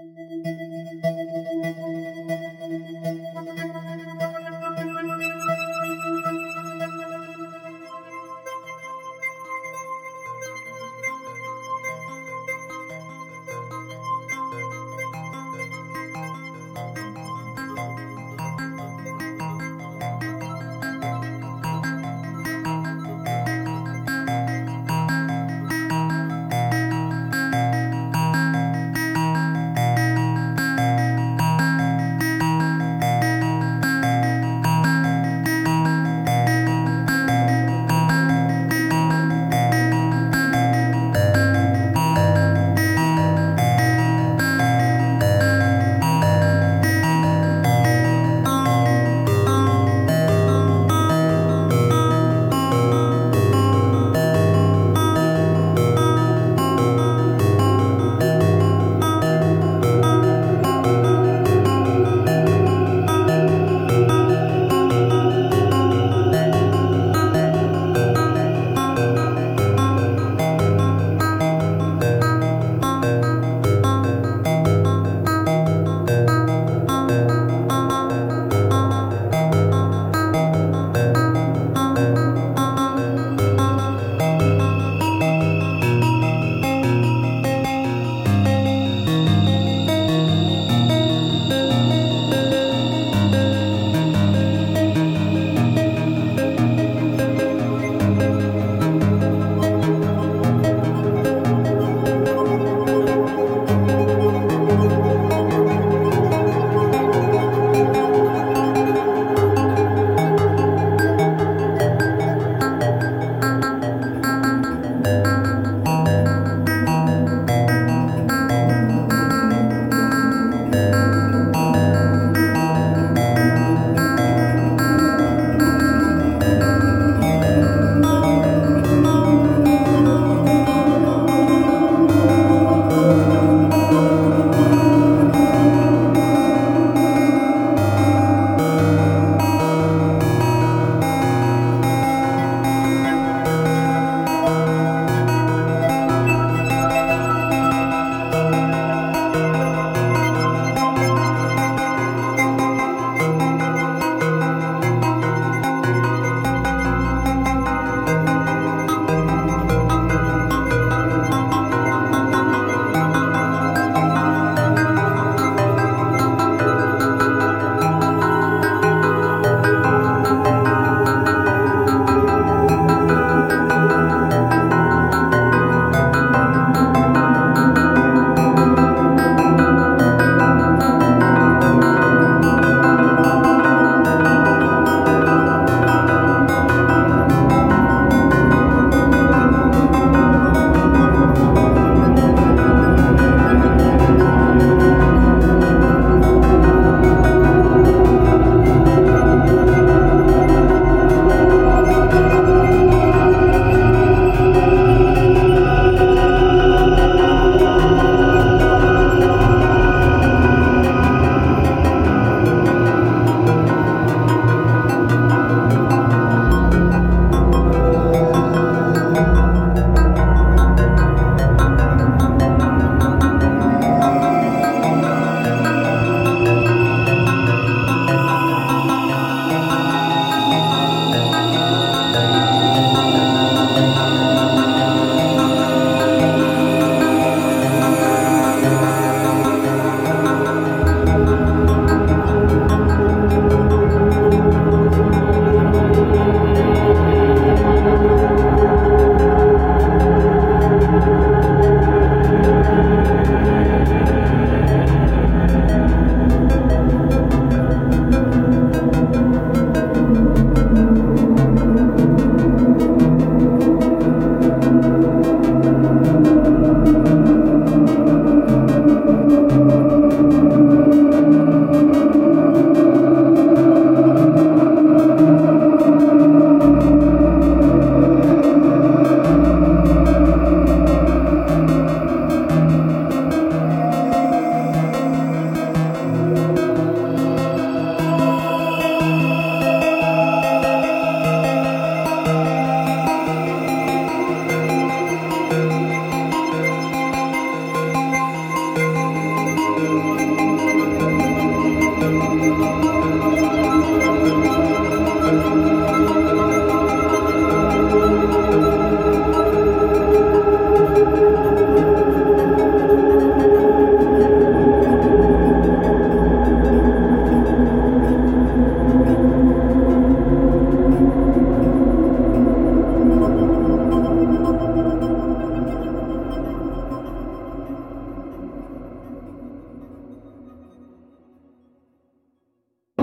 Müzik